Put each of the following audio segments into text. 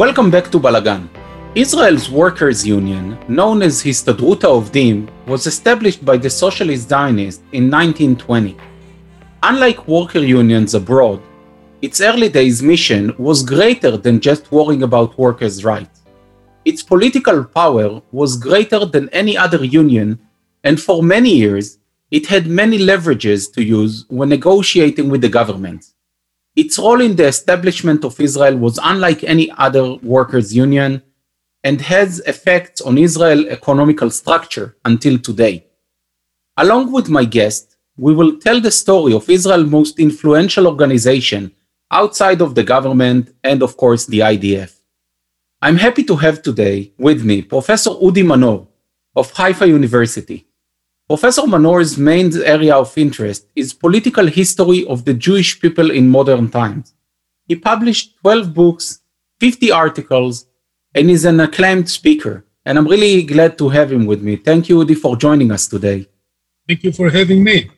Welcome back to Balagan. Israel's workers' union, known as Histadrut Ovdim, was established by the socialist Zionists in 1920. Unlike worker unions abroad, its early days mission was greater than just worrying about workers' rights. Its political power was greater than any other union, and for many years, it had many leverages to use when negotiating with the government. Its role in the establishment of Israel was unlike any other workers' union and has effects on Israel's economical structure until today. Along with my guest, we will tell the story of Israel's most influential organization outside of the government and, of course, the IDF. I'm happy to have today with me Professor Udi Manor of Haifa University. Professor Manor's main area of interest is political history of the Jewish people in modern times. He published 12 books, 50 articles, and is an acclaimed speaker. And I'm really glad to have him with me. Thank you, Udi, for joining us today. Thank you for having me.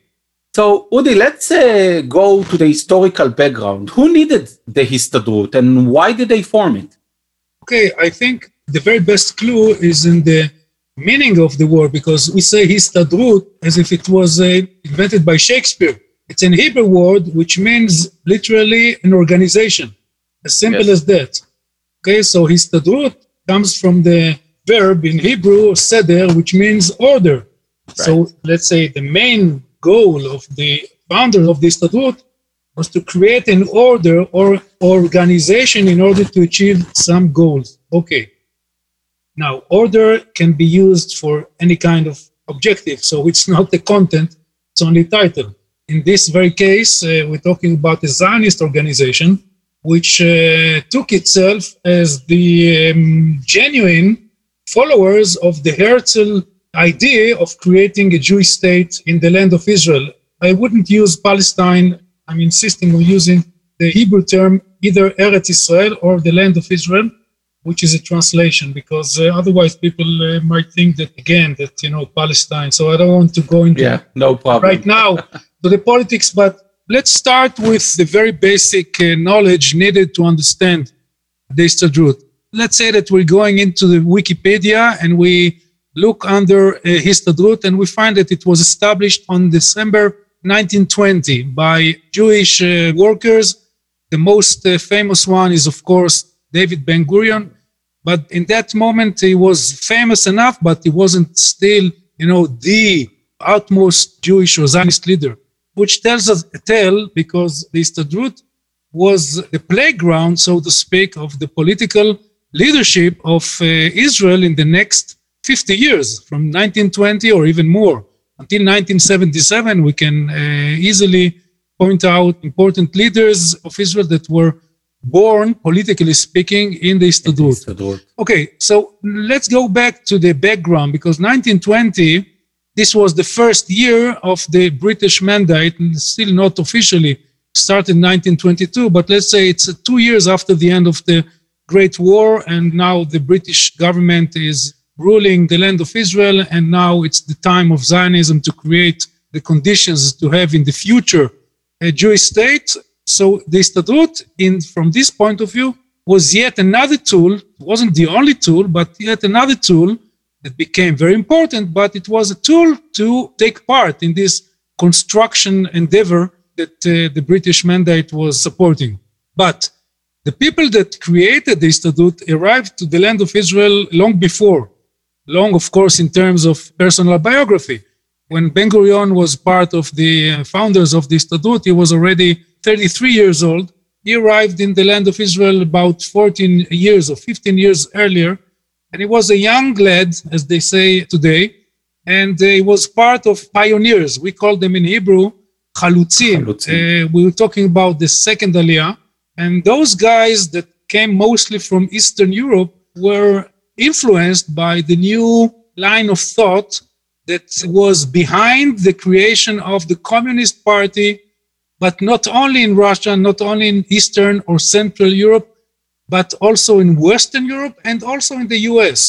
So, Udi, let's uh, go to the historical background. Who needed the Histadrut and why did they form it? Okay, I think the very best clue is in the meaning of the word because we say Histadrut as if it was uh, invented by Shakespeare. It's an Hebrew word which means literally an organization, as simple yes. as that. Okay, so histadrut comes from the verb in Hebrew, seder, which means order. Right. So let's say the main goal of the founder of the histadrut was to create an order or organization in order to achieve some goals. Okay. Now, order can be used for any kind of objective, so it's not the content, it's only title. In this very case, uh, we're talking about a Zionist organization which uh, took itself as the um, genuine followers of the Herzl idea of creating a Jewish state in the land of Israel. I wouldn't use Palestine. I'm insisting on using the Hebrew term either Eretz Israel or the land of Israel, which is a translation, because uh, otherwise people uh, might think that again that you know Palestine. So I don't want to go into yeah, no problem right now to the politics, but Let's start with the very basic uh, knowledge needed to understand the Histadrut. Let's say that we're going into the Wikipedia and we look under uh, Histadrut and we find that it was established on December 1920 by Jewish uh, workers. The most uh, famous one is, of course, David Ben Gurion. But in that moment, he was famous enough, but he wasn't still, you know, the utmost Jewish or Zionist leader which tells us a tale because the Histadrut was the playground, so to speak, of the political leadership of uh, Israel in the next 50 years, from 1920 or even more. Until 1977, we can uh, easily point out important leaders of Israel that were born, politically speaking, in the Histadrut. Okay, so let's go back to the background because 1920 this was the first year of the British mandate, and still not officially started in 1922, but let's say it's two years after the end of the Great War, and now the British government is ruling the land of Israel, and now it's the time of Zionism to create the conditions to have in the future a Jewish state. So the Histadrut, in from this point of view, was yet another tool. It wasn't the only tool, but yet another tool that became very important, but it was a tool to take part in this construction endeavor that uh, the British mandate was supporting. But the people that created the Histadrut arrived to the land of Israel long before, long, of course, in terms of personal biography. When Ben Gurion was part of the uh, founders of the Histadrut, he was already 33 years old. He arrived in the land of Israel about 14 years or 15 years earlier and he was a young lad, as they say today, and he was part of pioneers. We call them in Hebrew chalutzim. Uh, we were talking about the second aliyah, and those guys that came mostly from Eastern Europe were influenced by the new line of thought that was behind the creation of the Communist Party, but not only in Russia, not only in Eastern or Central Europe, but also in Western Europe and also in the US.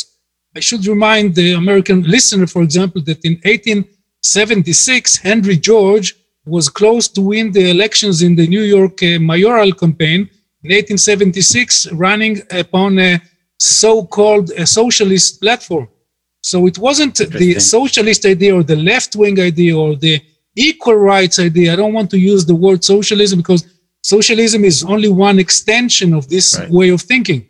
I should remind the American listener, for example, that in 1876, Henry George was close to win the elections in the New York uh, mayoral campaign, in 1876 running upon a so-called a socialist platform. So it wasn't the socialist idea or the left-wing idea or the equal rights idea. I don't want to use the word socialism because socialism is only one extension of this right. way of thinking.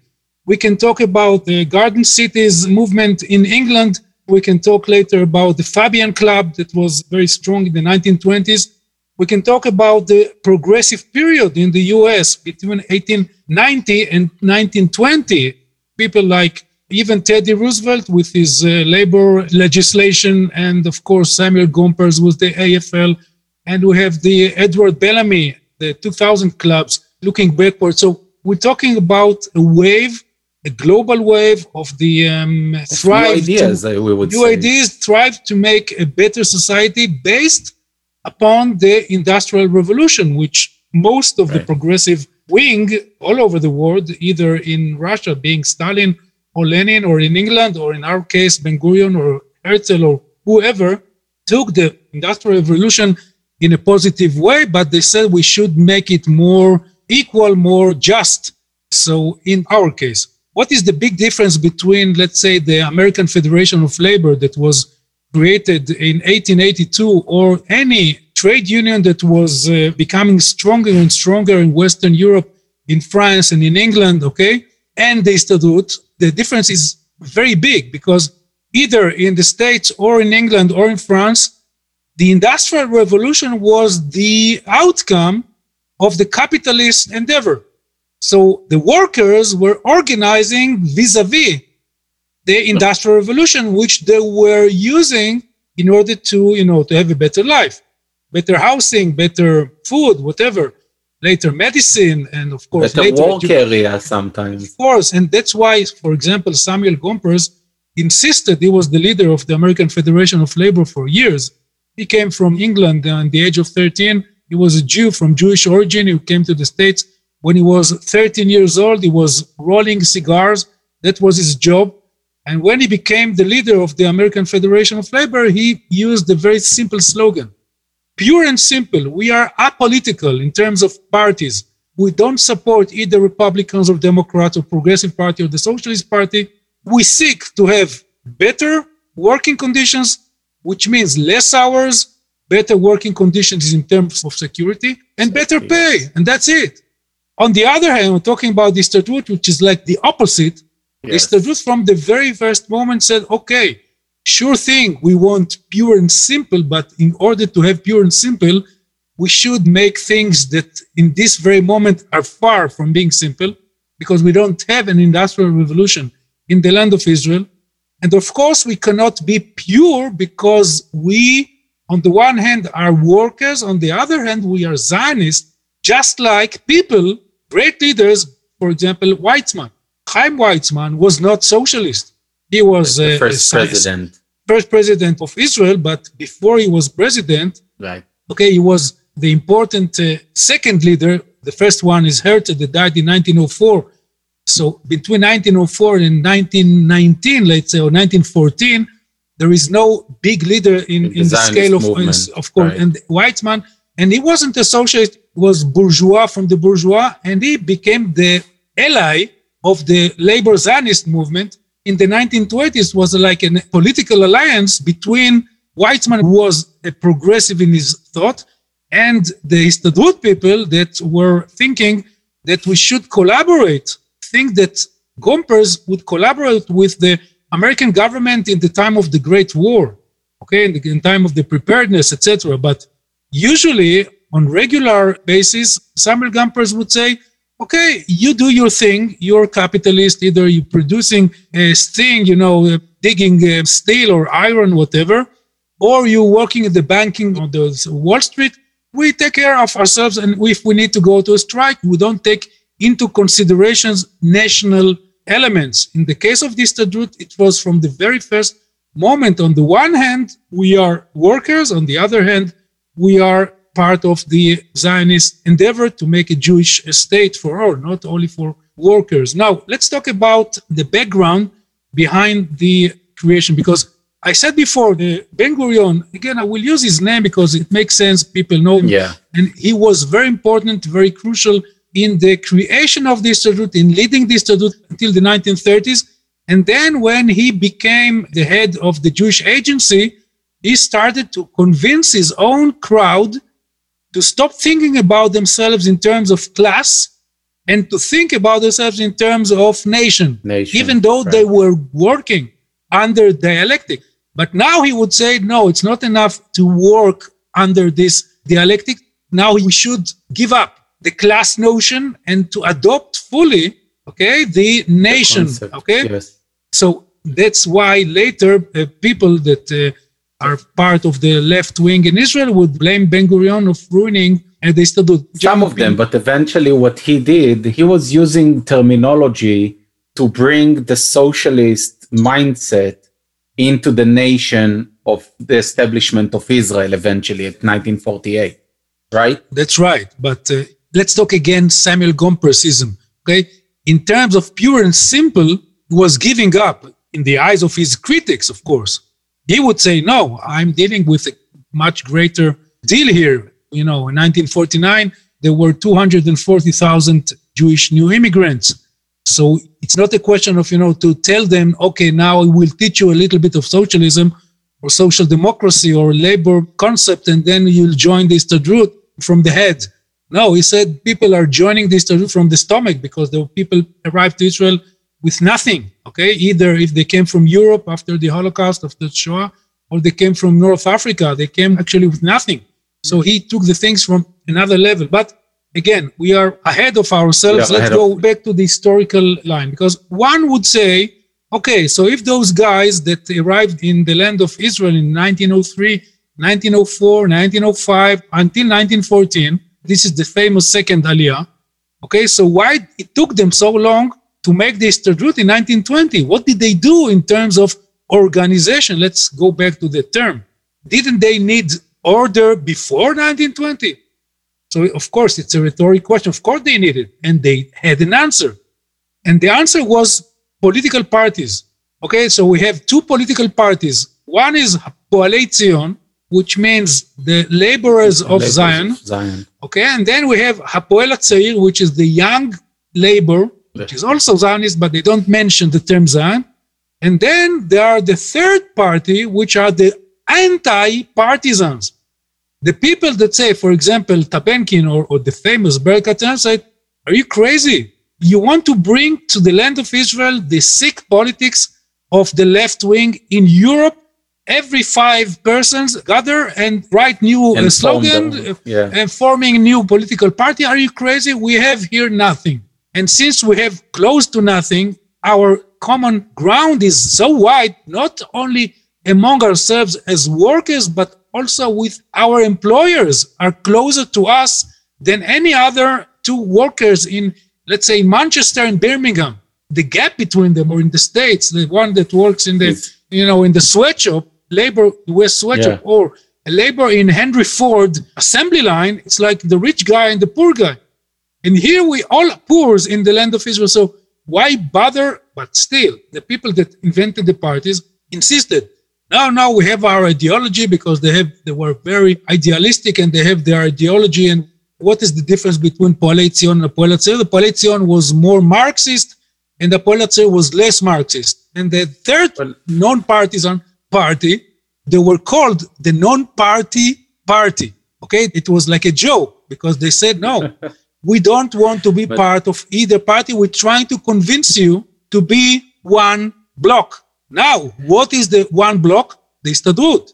We can talk about the garden cities movement in England. We can talk later about the Fabian Club that was very strong in the 1920s. We can talk about the progressive period in the US between 1890 and 1920. People like even Teddy Roosevelt with his uh, labor legislation, and of course Samuel Gompers with the AFL, and we have the Edward Bellamy, the 2000 clubs looking backward. So we're talking about a wave, a global wave of the um, thrive new ideas. To, we would new say. ideas thrive to make a better society based upon the industrial revolution, which most of right. the progressive wing all over the world, either in Russia being Stalin or Lenin, or in England, or in our case, Ben Gurion or Herzl or whoever, took the Industrial Revolution in a positive way, but they said we should make it more equal, more just. So, in our case, what is the big difference between, let's say, the American Federation of Labor that was created in 1882 or any trade union that was uh, becoming stronger and stronger in Western Europe, in France and in England, okay, and the Histadrut the difference is very big because either in the States or in England or in France, the Industrial Revolution was the outcome of the capitalist endeavor. So the workers were organizing vis a vis the Industrial Revolution, which they were using in order to, you know, to have a better life, better housing, better food, whatever later medicine, and of course but later work area sometimes. Of course, and that's why, for example, Samuel Gompers insisted he was the leader of the American Federation of Labor for years. He came from England at the age of 13. He was a Jew from Jewish origin. He came to the States when he was 13 years old. He was rolling cigars. That was his job. And when he became the leader of the American Federation of Labor, he used a very simple slogan Pure and simple, we are apolitical in terms of parties. We don't support either Republicans or Democrats or Progressive Party or the Socialist Party. We seek to have better working conditions, which means less hours, better working conditions in terms of security, and better pay. And that's it. On the other hand, we're talking about the Histadrut, which is like the opposite. Yes. The Histadrut from the very first moment said, okay, Sure thing, we want pure and simple, but in order to have pure and simple, we should make things that in this very moment are far from being simple because we don't have an industrial revolution in the land of Israel. And of course, we cannot be pure because we, on the one hand, are workers, on the other hand, we are Zionists, just like people, great leaders, for example, Weizmann. Chaim Weizmann was not socialist. He was the first a, president. First president of Israel, but before he was president, right? Okay, he was the important uh, second leader. The first one is Herzl that died in 1904. So between 1904 and 1919, let's say, or 1914, there is no big leader in, in, in the, scale of, movement, of course. Right. And Weizmann, and he wasn't a socialist, was bourgeois from the bourgeois, and he became the ally of the labor Zionist movement in the 1920s was like a political alliance between Weizmann, who was a progressive in his thought, and the Histadrut people that were thinking that we should collaborate, think that Gompers would collaborate with the American government in the time of the Great War, okay, in the in time of the preparedness, etc. But usually, on regular basis, Samuel Gompers would say, okay, you do your thing. You're a capitalist. Either you're producing a thing, you know, uh, digging uh, steel or iron, whatever, or you're working in the banking on the Wall Street. We take care of ourselves, and if we need to go to a strike, we don't take into considerations national elements. In the case of this Histadrut, it was from the very first moment. On the one hand, we are workers. On the other hand, we are part of the Zionist endeavor to make a Jewish state for all, not only for workers. Now, let's talk about the background behind the creation, because I said before, the Ben Gurion, again, I will use his name because it makes sense. People know him. Yeah. And he was very important, very crucial in the creation of the Histadrut, in leading the Histadrut until the 1930s. And then when he became the head of the Jewish agency, he started to convince his own crowd to stop thinking about themselves in terms of class and to think about themselves in terms of nation, Nation, even though right. they were working under dialectic. But now he would say, no, it's not enough to work under this dialectic. Now we should give up the class notion and to adopt fully, okay, the nation, Concept, okay? Yes. So that's why later uh, people that uh, are part of the left wing in Israel would blame Ben Gurion of ruining uh, the Histadrut. Some of them, but eventually what he did, he was using terminology to bring the socialist mindset into the nation of the establishment of Israel eventually at 1948, right? That's right. But uh, let's talk again Samuel Gompersism. Okay. In terms of pure and simple, he was giving up in the eyes of his critics, of course. He would say, no, I'm dealing with a much greater deal here. You know, in 1949, there were 240,000 Jewish new immigrants. So it's not a question of, you know, to tell them, okay, now I will teach you a little bit of socialism or social democracy or labor concept, and then you'll join the Histadrut from the head. No, he said people are joining the Histadrut from the stomach because the people arrived to Israel with nothing. Okay, either if they came from Europe after the Holocaust, after the Shoah, or they came from North Africa, they came actually with nothing. So he took the things from another level. But again, we are ahead of ourselves. Yeah, Let's go of- back to the historical line because one would say, okay, so if those guys that arrived in the land of Israel in 1903, 1904, 1905 until 1914, this is the famous second Aliyah. Okay, so why it took them so long to make the Histadrut in 1920? What did they do in terms of organization? Let's go back to the term. Didn't they need order before 1920? So of course it's a rhetoric question. Of course they needed, and they had an answer, and the answer was political parties. Okay, so we have two political parties. One is Poalei Zion, which means the laborers of Labels Zion. Zion. Okay, and then we have Hapoel Hatzair, which is the young labor, which is also Zionist, but they don't mention the term Zion. And then there are the third party, which are the anti-partisans. The people that say, for example, Tabenkin or, or the famous Berl Katznelson said, are you crazy? You want to bring to the land of Israel the sick politics of the left wing in Europe? Every five persons gather and write new uh, And form slogan, uh, yeah. and forming new political party. Are you crazy? We have here nothing. And since we have close to nothing, our common ground is so wide, not only among ourselves as workers, but also with our employers are closer to us than any other two workers in, let's say, Manchester and Birmingham. The gap between them, or in the States, the one that works in the, you know, in the sweatshop, labor, West sweatshop, Yeah. or a labor in Henry Ford assembly line, it's like the rich guy and the poor guy. And here we all poors in the land of Israel. So why bother? But still, the people that invented the parties insisted. Now, now we have our ideology because they have they were very idealistic and they have their ideology. And what is the difference between Poalei Zion and Poel The Poalei Zion was more Marxist, and the Poel was less Marxist. And the third non-partisan party, they were called the non-party party. Okay, it was like a joke because they said no. we don't want to be But- part of either party. We're trying to convince you to be one block. Now, what is the one block? The Histadrut.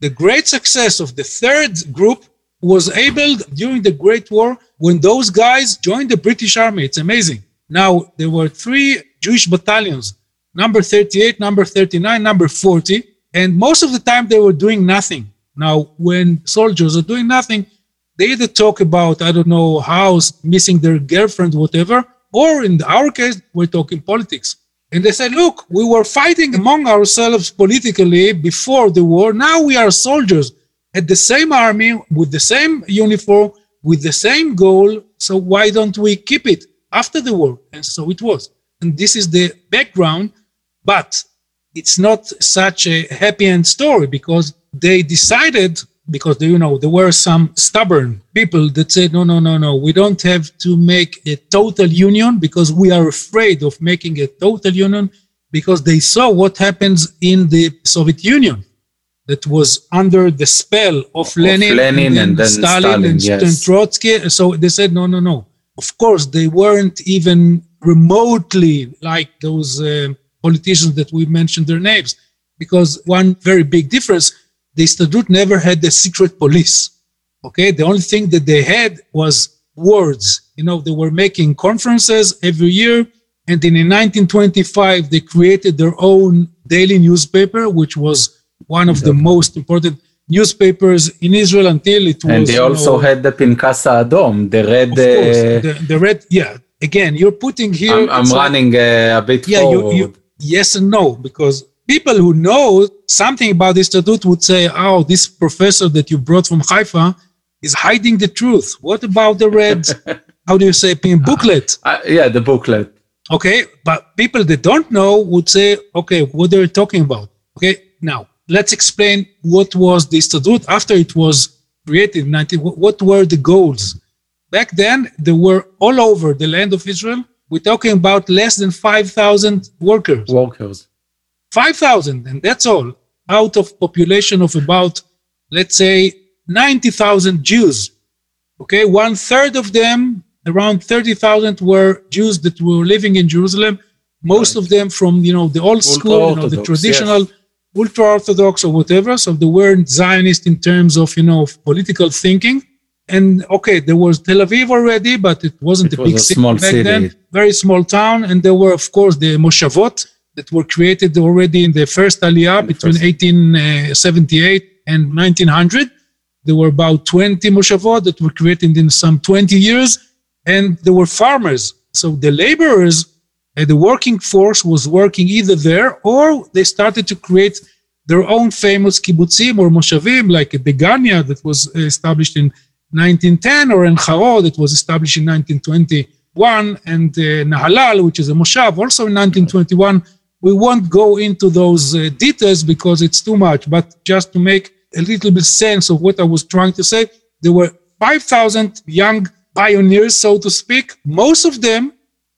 The great success of the third group was able during the Great War when those guys joined the British Army. It's amazing. Now, there were three Jewish battalions number 38, number 39, number 40, and most of the time they were doing nothing. Now, when soldiers are doing nothing, they either talk about, I don't know, house, missing their girlfriend, whatever, or in our case, we're talking politics. And they said, look, we were fighting among ourselves politically before the war. Now we are soldiers at the same army, with the same uniform, with the same goal. So why don't we keep it after the war? And so it was. And this is the background, but it's not such a happy end story because they decided because you know there were some stubborn people that said no no no no we don't have to make a total union because we are afraid of making a total union because they saw what happens in the soviet union that was under the spell of, Of lenin, Lenin and then stalin, Stalin, and, yes. and trotsky. So they said no no no. Of course they weren't even remotely like those uh, politicians that we mentioned their names because one very big difference the Istadrut never had a secret police. Okay, the only thing that they had was words. You know, they were making conferences every year, and then in 1925 they created their own daily newspaper, which was one of the most important newspapers in Israel until it was. And they you also know, had the Pinkas Adom, the red. of course, uh, the, the red. Yeah, again, you're putting here. I'm, I'm running uh, a bit yeah, you, you, yes and no, because people who know something about the Histadrut would say, oh, this professor that you brought from Haifa is hiding the truth. What about the red, how do you say, booklet? Uh, yeah, the booklet. Okay, but people that don't know would say, okay, what they're talking about. Okay, now let's explain what was the Histadrut after it was created in 19, what- were the goals? Back then, there were all over the land of Israel, we're talking about less than 5,000 workers. Workers. 5,000, and that's all out of population of about, let's say, 90,000 Jews. Okay, one third of them, around 30,000, were Jews that were living in Jerusalem. Most of them from, you know, the old school, you know, the traditional yes. ultra orthodox or whatever. So they weren't Zionist in terms of, you know, of political thinking. And okay, there was Tel Aviv already, but it wasn't It a was big a city back city. then. Very small town, and there were, of course, the Moshavot that were created already in the first Aliyah between first- 1878 and 1900. There were about 20 Moshavot that were created in some 20 years, and there were farmers. So the laborers, uh, the working force was working either there or they started to create their own famous kibbutzim or moshavim, like Degania that was established in 1910, or Ein Harod that was established in 1921, and uh, Nahalal, which is a moshav, also in 1921. We won't go into those uh, details because it's too much, but just to make a little bit sense of what I was trying to say, there were 5,000 young pioneers, so to speak, most of them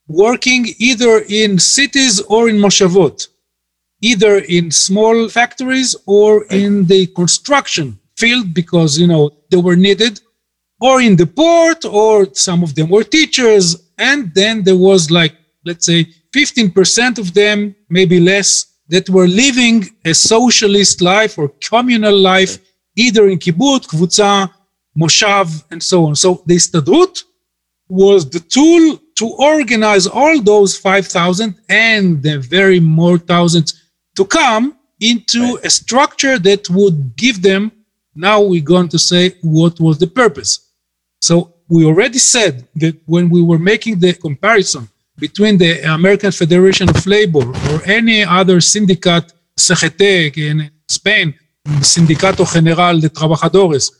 working either in cities or in moshavot either in small factories or in the construction field because you know they were needed or in the port or some of them were teachers and then there was like let's say 15% of them maybe less that were living a socialist life or communal life either in kibbutz kvutza moshav and so on so the istadrut was the tool to organize all those 5,000 and the very more thousands to come into a structure that would give them, now we're going to say what was the purpose. So we already said that when we were making the comparison between the American Federation of Labor or any other syndicate, CGT in Spain, Sindicato General de Trabajadores,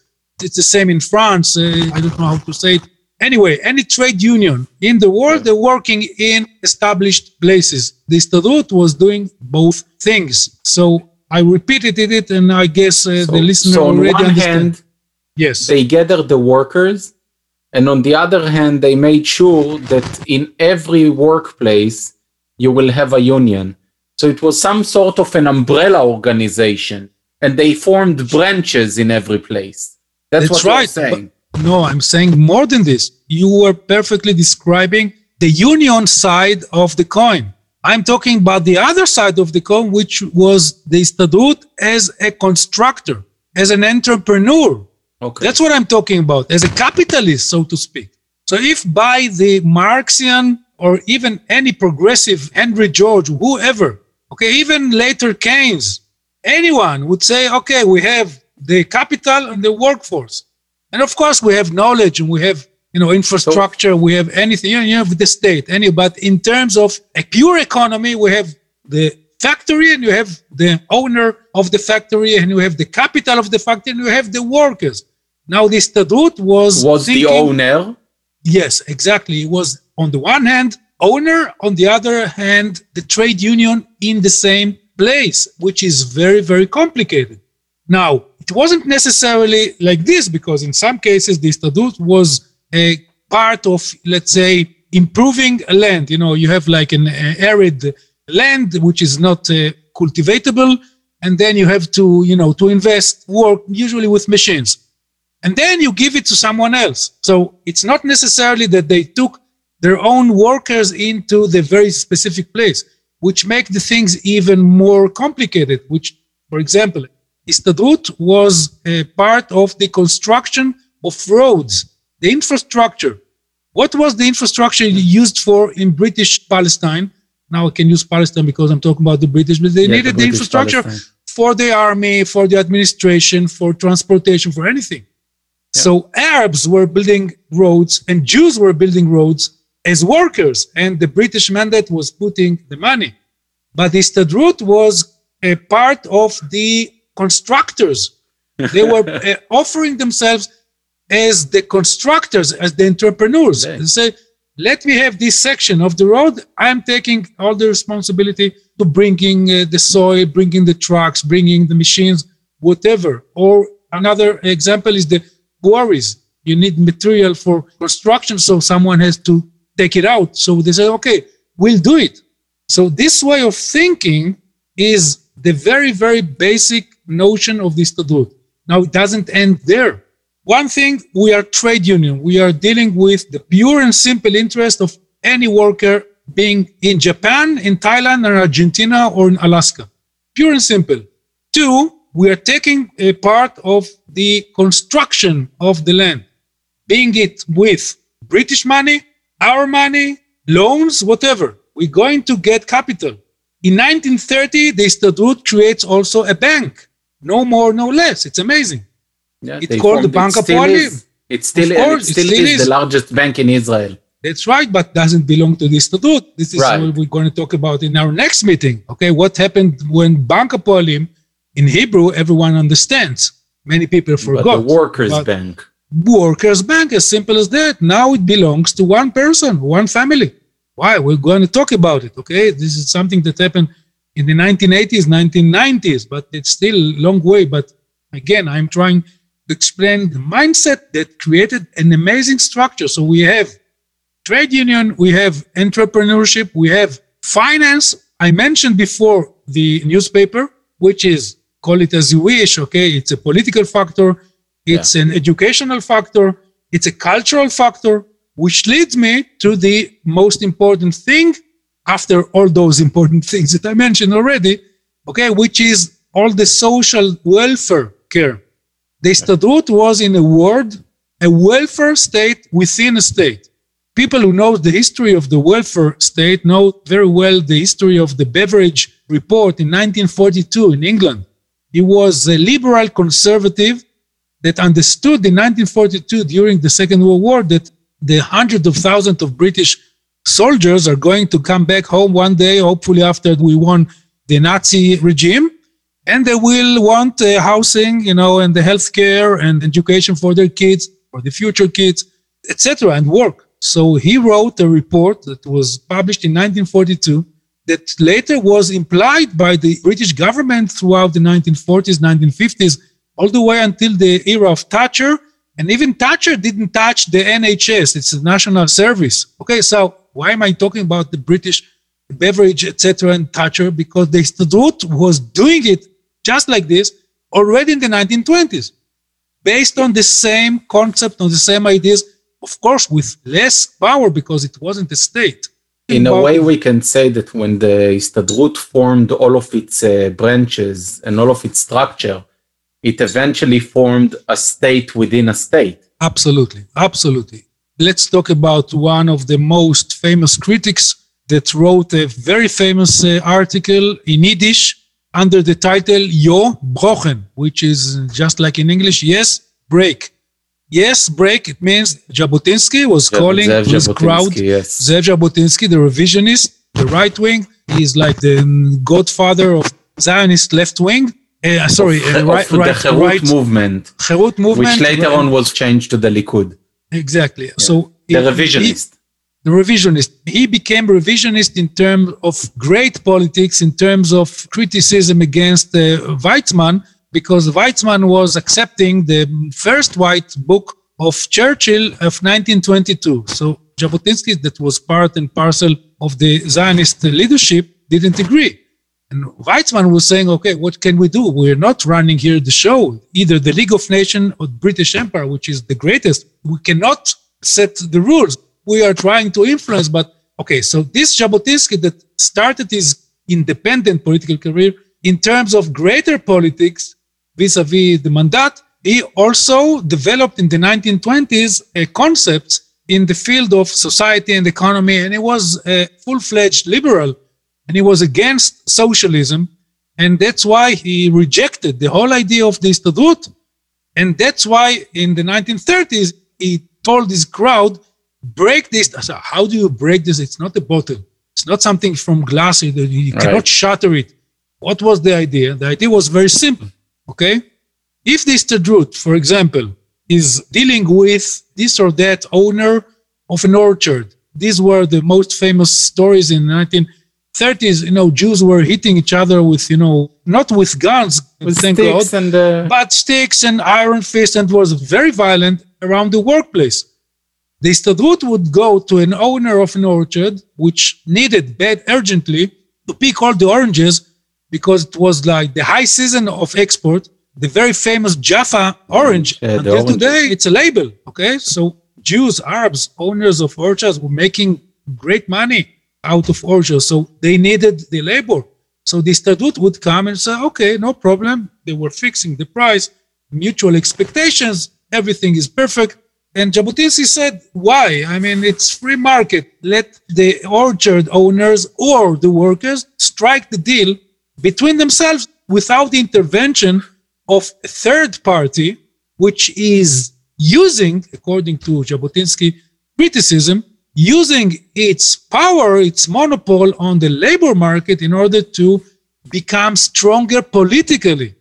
it's the same in France, uh, I don't know how to say it, Anyway, any trade union in the world, they're working in established places. The Istadrut was doing both things. So I repeated it, and I guess uh, So, the listener so on already one understand. hand, yes, they gathered the workers, and on the other hand, they made sure that in every workplace you will have a union. So it was some sort of an umbrella organization, and they formed branches in every place. That's, That's what you're right, saying. no, I'm saying more than this. You were perfectly describing the union side of the coin. I'm talking about the other side of the coin, which was the Istadrut as a constructor, as an entrepreneur. Okay. That's what I'm talking about, as a capitalist, so to speak. So if by the Marxian or even any progressive Henry George, whoever, okay, even later Keynes, anyone would say, okay, we have the capital and the workforce. And of course, we have knowledge and we have, you know, infrastructure, we have anything, you have the state, any, but in terms of a pure economy, we have the factory and you have the owner of the factory and you have the capital of the factory and you have the workers. Now, this Stadrut was was the owner. Yes, exactly. It was on the one hand owner, on the other hand the trade union in the same place, which is very very complicated. Now it wasn't necessarily like this because in some cases the Histadrut was a part of, let's say, improving land. You know, you have like an arid land which is not uh, cultivatable, and then you have to, you know, to invest work usually with machines, and then you give it to someone else. So it's not necessarily that they took their own workers into the very specific place, which make the things even more complicated. Which, for example, Histadrut was a part of the construction of roads, the infrastructure. What was the infrastructure used for in British Palestine? Now I can use Palestine because I'm talking about the British, but they yeah, needed the, the infrastructure Palestine. for the army, for the administration, for transportation, for anything. Yeah. So Arabs were building roads and Jews were building roads as workers, and the British mandate was putting the money. But the Histadrut was a part of the constructors. They were uh, offering themselves as the constructors, as the entrepreneurs. They say, let me have this section of the road. I'm taking all the responsibility to bringing uh, the soil, bringing the trucks, bringing the machines, whatever. Or another example is the quarries. You need material for construction, so someone has to take it out. So they say, okay, we'll do it. So this way of thinking is the very, very basic notion of this Histadrut. Now it doesn't end there. One thing, we are trade union. We are dealing with the pure and simple interest of any worker being in Japan, in Thailand, or Argentina, or in Alaska. Pure and simple. Two, we are taking a part of the construction of the land, being it with British money our money, loans, whatever. We're going to get capital. In 1930, the Histadrut creates also a bank. No more, no less. It's amazing. Yeah, it's called the Bank of Hapoalim. It still, course, it still, it still is, is, the largest bank in Israel. That's right, but doesn't belong to the Histadrut. This is right. what we're going to talk about in our next meeting. Okay, what happened when Bank Hapoalim, in Hebrew, everyone understands. Many people forgot. But the workers' but bank workers' bank, as simple as that. Now it belongs to one person, one family. Why? We're going to talk about it. Okay, this is something that happened in the 1980s, 1990s, but it's still a long way. But again, I'm trying explain the mindset that created an amazing structure. So we have trade union, we have entrepreneurship, we have finance. I mentioned before the newspaper, which is call it as you wish. Okay, it's a political factor it's yeah. an educational factor, it's a cultural factor, which leads me to the most important thing after all those important things that I mentioned already, okay, which is all the social welfare care. The Histadrut was, in a word, a welfare state within a state. People who know the history of the welfare state know very well the history of the Beveridge Report in 1942 in England. He was a liberal conservative that understood in 1942 during the Second World War that the hundreds of thousands of British soldiers are going to come back home one day, hopefully after we won the Nazi regime, and they will want uh, housing, you know, and the health care and education for their kids, for the future kids, etc., and work. So he wrote a report that was published in 1942 that later was implied by the British government throughout the 1940s, 1950s all the way until the era of Thatcher. And even Thatcher didn't touch the NHS, it's the national service. Okay, so why am I talking about the British Beveridge, etc., and Thatcher? Because the Histadrut was doing it just like this already in the 1920s, based on the same concept, on the same ideas, of course, with less power because it wasn't a state. In a way, we can say that when the Histadrut formed all of its uh, branches and all of its structure, it eventually formed a state within a state. Absolutely, absolutely. Let's talk about one of the most famous critics that wrote a very famous uh, article in Yiddish under the title Jo Brochen, which is just like in English, yes, break. Yes, break. It means Jabotinsky was calling Zev his crowd yes. Zev Jabotinsky, the revisionist, the right wing. He's like the godfather of Zionist left wing uh, sorry, uh, right, right, the Herut right, movement, Herut movement, which later right. on was changed to the Likud. Exactly. Yeah. So the revisionist. He, the revisionist. He became revisionist in terms of great politics, in terms of criticism against uh, Weizmann, because Weizmann was accepting the first white book of Churchill of 1922. So Jabotinsky, that was part and parcel of the Zionist leadership, didn't agree. And Weizmann was saying, okay, what can we do? We're not running here the show, either the League of Nations or the British Empire, which is the greatest. We cannot set the rules. We are trying to influence, but okay, so this Jabotinsky that started his independent political career in terms of greater politics vis-a-vis the Mandat, he also developed in the 1920s a concept in the field of society and economy, and he was a full-fledged liberal and he was against socialism. And that's why he rejected the whole idea of the Istadrut. And that's why in the 1930s, he told his crowd, break this. I said, how do you break this? It's not a bottle. It's not something from glass. You, you cannot shatter it. What was the idea? The idea was very simple. Okay. If this the Istadrut, for example, is dealing with this or that owner of an orchard, these were the most famous stories in 19- 30s, you know, Jews were hitting each other with, you know, not with guns, with thank God, and, uh... but sticks and iron fists, and was very violent around the workplace. The Istadrut would go to an owner of an orchard, which needed bed urgently to pick all the oranges because it was like the high season of export. The very famous Jaffa orange. Until orange. today, it's a label. Okay, so Jews, Arabs, owners of orchards were making great money out of order. So they needed the labor. So the Istadrut would come and say, okay, no problem. They were fixing the price, mutual expectations, everything is perfect. And Jabotinsky said, why? I mean, it's free market. Let the orchard owners or the workers strike the deal between themselves without the intervention of a third party, which is using, according to Jabotinsky criticism, using its power, its monopole on the labor market in order to become stronger politically.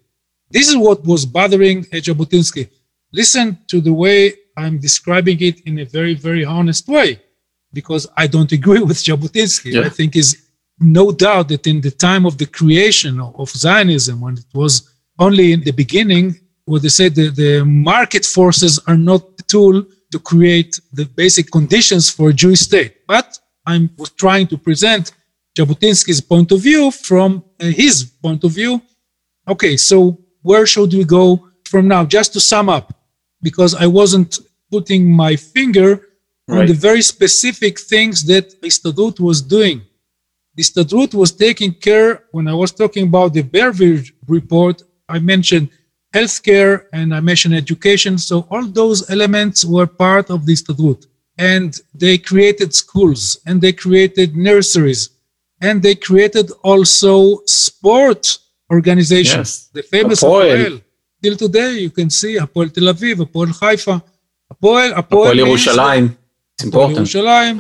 This is what was bothering Jabotinsky. Listen to the way I'm describing it in a very, very honest way, because I don't agree with Jabotinsky. Yeah. I think is no doubt that in the time of the creation of Zionism, when it was only in the beginning, what they said that the market forces are not the tool to create the basic conditions for a Jewish state. But I was trying to present Jabotinsky's point of view from uh, his point of view. Okay, so where should we go from now? Just to sum up, because I wasn't putting my finger right. on the very specific things that Istadrut was doing. Istadrut was taking care, when I was talking about the Beveridge report, I mentioned healthcare and I mentioned education. So all those elements were part of the Istadrut. And they created schools and they created nurseries and they created also sport organizations. Yes. The famous Hapoel. Till today, you can see Hapoel Tel Aviv, Hapoel Haifa, Hapoel, Hapoel Yerushalayim. It's important. Yerushalayim,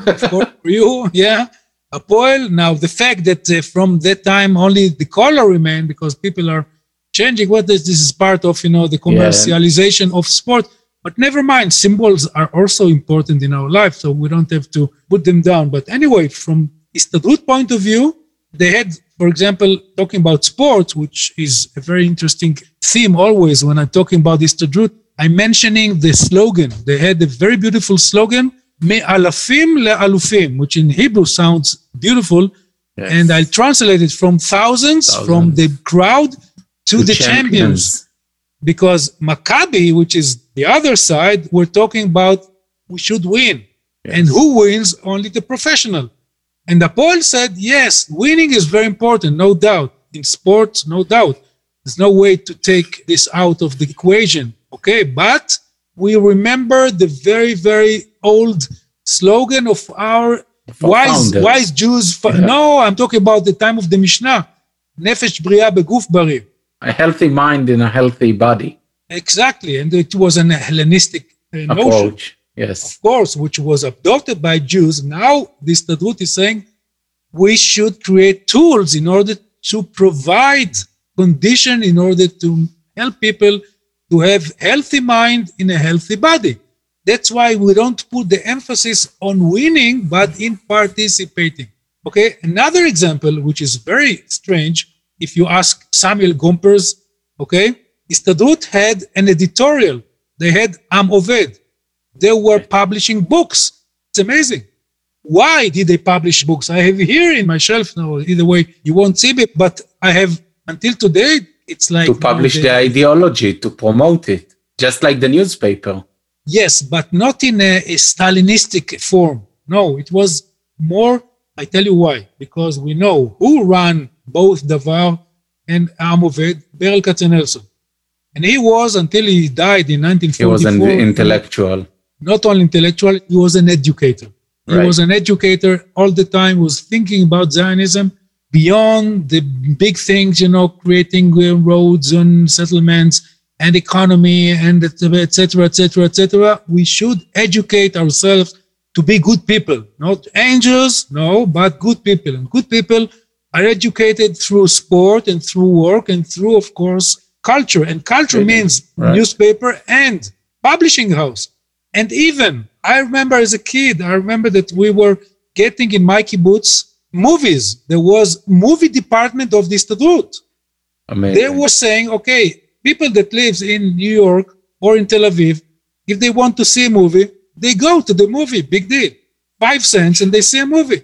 for you, yeah. Hapoel. Now, the fact that uh, from that time only the color remained because people are changing what this, this is part of you know the commercialization yeah. of sport but never mind symbols are also important in our life so we don't have to put them down but anyway from Istadrut point of view they had for example talking about sports which is a very interesting theme always when i'm talking about Istadrut i'm mentioning the slogan they had a very beautiful slogan me alafim le alufim which in hebrew sounds beautiful yes. and i'll translate it from thousands, thousands. from the crowd to the, the champions. champions. Because Maccabi, which is the other side, we're talking about we should win. Yes. And who wins? Only the professional. And Hapoel said, yes, winning is very important, no doubt. In sports, no doubt. There's no way to take this out of the equation. Okay, but we remember the very, very old slogan of our wise, wise Jews. Yeah. No, I'm talking about the time of the Mishnah. Nefesh bria beguf barir a healthy mind in a healthy body. Exactly, and it was an Hellenistic uh, approach. Yes, of course, which was adopted by Jews. Now, this Istadrut is saying we should create tools in order to provide condition in order to help people to have healthy mind in a healthy body. That's why we don't put the emphasis on winning, but in participating. Okay, another example, which is very strange, if you ask Samuel Gompers, okay, Histadrut had an editorial. They had Am Oved. They were publishing books. It's amazing. Why did they publish books? I have here in my shelf now. Either way, you won't see it, but I have until today. It's like to publish know, the ideology, to promote it, just like the newspaper. Yes, but not in a, a Stalinistic form. No, it was more. I tell you why. Because we know who ran both Davar and Am Oved, Berl Katznelson. And he was, until he died in 1944. He was an intellectual. Not only intellectual, he was an educator. He right. was an educator all the time, was thinking about Zionism beyond the big things, you know, creating roads and settlements and economy and etc. etc. etc. We should educate ourselves to be good people, not angels, no, but good people. And good people are educated through sport and through work and through, of course, culture. And culture means right. newspaper and publishing house. And even, I remember as a kid, I remember that we were getting in my kibbutz movies. There was movie department of the Histadrut. Amazing. They were saying, okay, people that lives in New York or in Tel Aviv, if they want to see a movie, they go to the movie. Big deal. Five cents and they see a movie.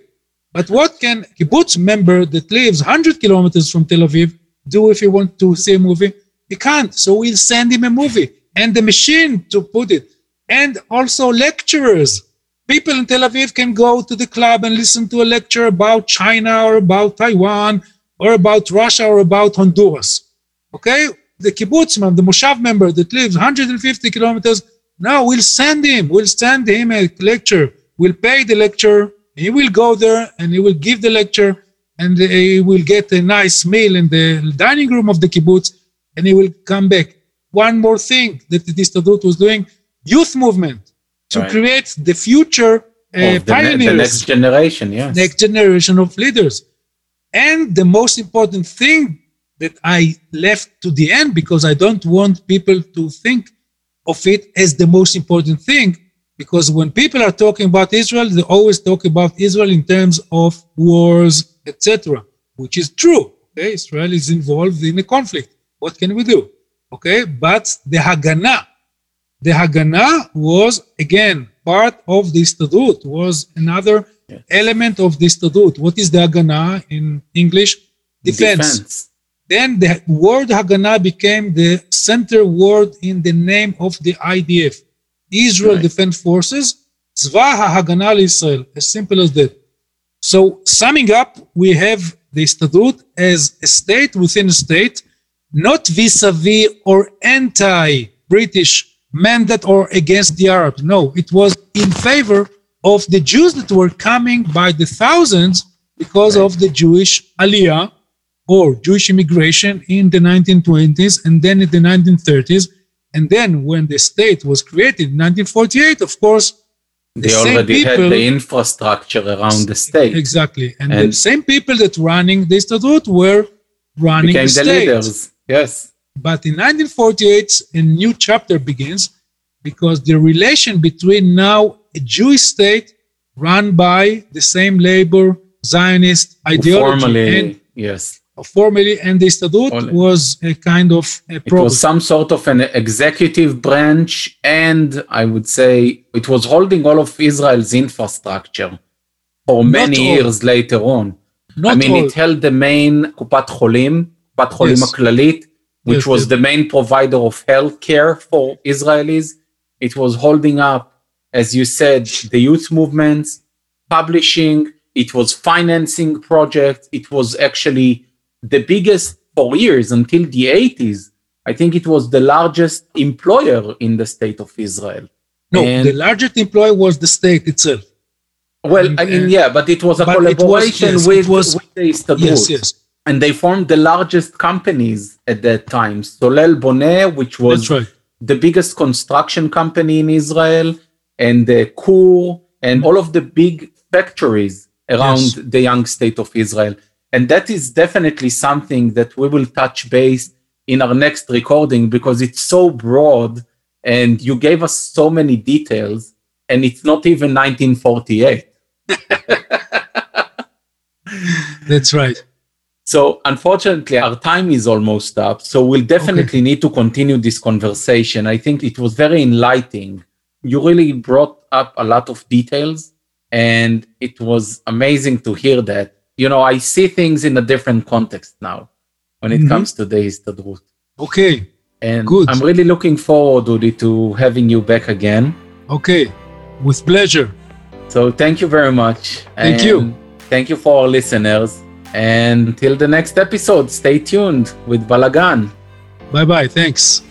But what can kibbutz member that lives 100 kilometers from Tel Aviv do if he wants to see a movie? He can't. So we'll send him a movie and the machine to put it. And also lecturers. People in Tel Aviv can go to the club and listen to a lecture about China or about Taiwan or about Russia or about Honduras. Okay? The kibbutzman, the moshav member that lives 150 kilometers, now we'll send him, we'll send him a lecture. We'll pay the lecture. He will go there and he will give the lecture and he will get a nice meal in the dining room of the kibbutz and he will come back. One more thing that the Histadrut was doing, youth movement to right. create the future uh, the, pioneers. the next generation, yes. Next generation of leaders. And the most important thing that I left to the end because I don't want people to think of it as the most important thing. Because when people are talking about Israel, they always talk about Israel in terms of wars, etc., which is true. Okay? Israel is involved in a conflict. What can we do? Okay, but the Haganah, the Haganah was again part of the Histadrut, was another yes. element of the Histadrut. What is the Haganah in English? Defense. Defense. Then the word Haganah became the center word in the name of the IDF, Israel right. Defense Forces, Tzva HaHaganah Israel, as simple as that. So summing up, we have the Histadrut as a state within a state, not vis-a-vis or anti-British mandate or against the Arabs. No, it was in favor of the Jews that were coming by the thousands because of the Jewish Aliyah or Jewish immigration in the 1920s and then in the 1930s. And then when the state was created in 1948, of course, the they already people, had the infrastructure around the state. Exactly. And, and the same people that running the Histadrut were running the, the state. Leaders. Yes. But in 1948, a new chapter begins because the relation between now a Jewish state run by the same labor Zionist ideology Formally, and yes formally, and the Histadrut was a kind of a It was some sort of an executive branch, and I would say it was holding all of Israel's infrastructure for many years later on. Not I mean, all. it held the main Kupat Cholim, Kupat Cholim yes. Aklalit, which yes, was yes. the main provider of health care for Israelis. It was holding up, as you said, the youth movements, publishing, it was financing projects, it was actually the biggest for years until the 80s. I think it was the largest employer in the state of Israel. No, and the largest employer was the state itself. Well, I mean, yeah, but it was a collaboration was, yes, with, was, with the Histadrut. Yes, yes. And they formed the largest companies at that time. Solel Boneh, which was right. the biggest construction company in Israel, and uh, the Koor, and all of the big factories around yes. the young state of Israel. And that is definitely something that we will touch base in our next recording because it's so broad and you gave us so many details and it's not even 1948. That's right. So, unfortunately, our time is almost up. So, we'll definitely okay. need to continue this conversation. I think it was very enlightening. You really brought up a lot of details, and it was amazing to hear that. You know, I see things in a different context now when it mm-hmm. comes to the Histadrut. Okay. And Good. I'm really looking forward, Udi, to having you back again. Okay. With pleasure. So, thank you very much. Thank you. Thank you for our listeners. And until the next episode, stay tuned with Balagan. Bye bye. Thanks.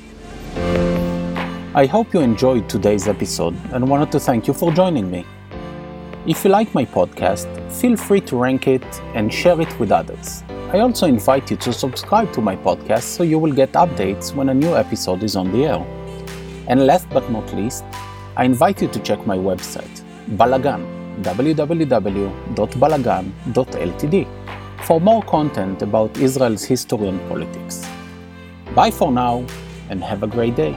I hope you enjoyed today's episode and wanted to thank you for joining me. If you like my podcast, feel free to rank it and share it with others. I also invite you to subscribe to my podcast so you will get updates when a new episode is on the air. And last but not least, I invite you to check my website, Balagan, www.balagan.ltd for more content about Israel's history and politics. Bye for now, and have a great day.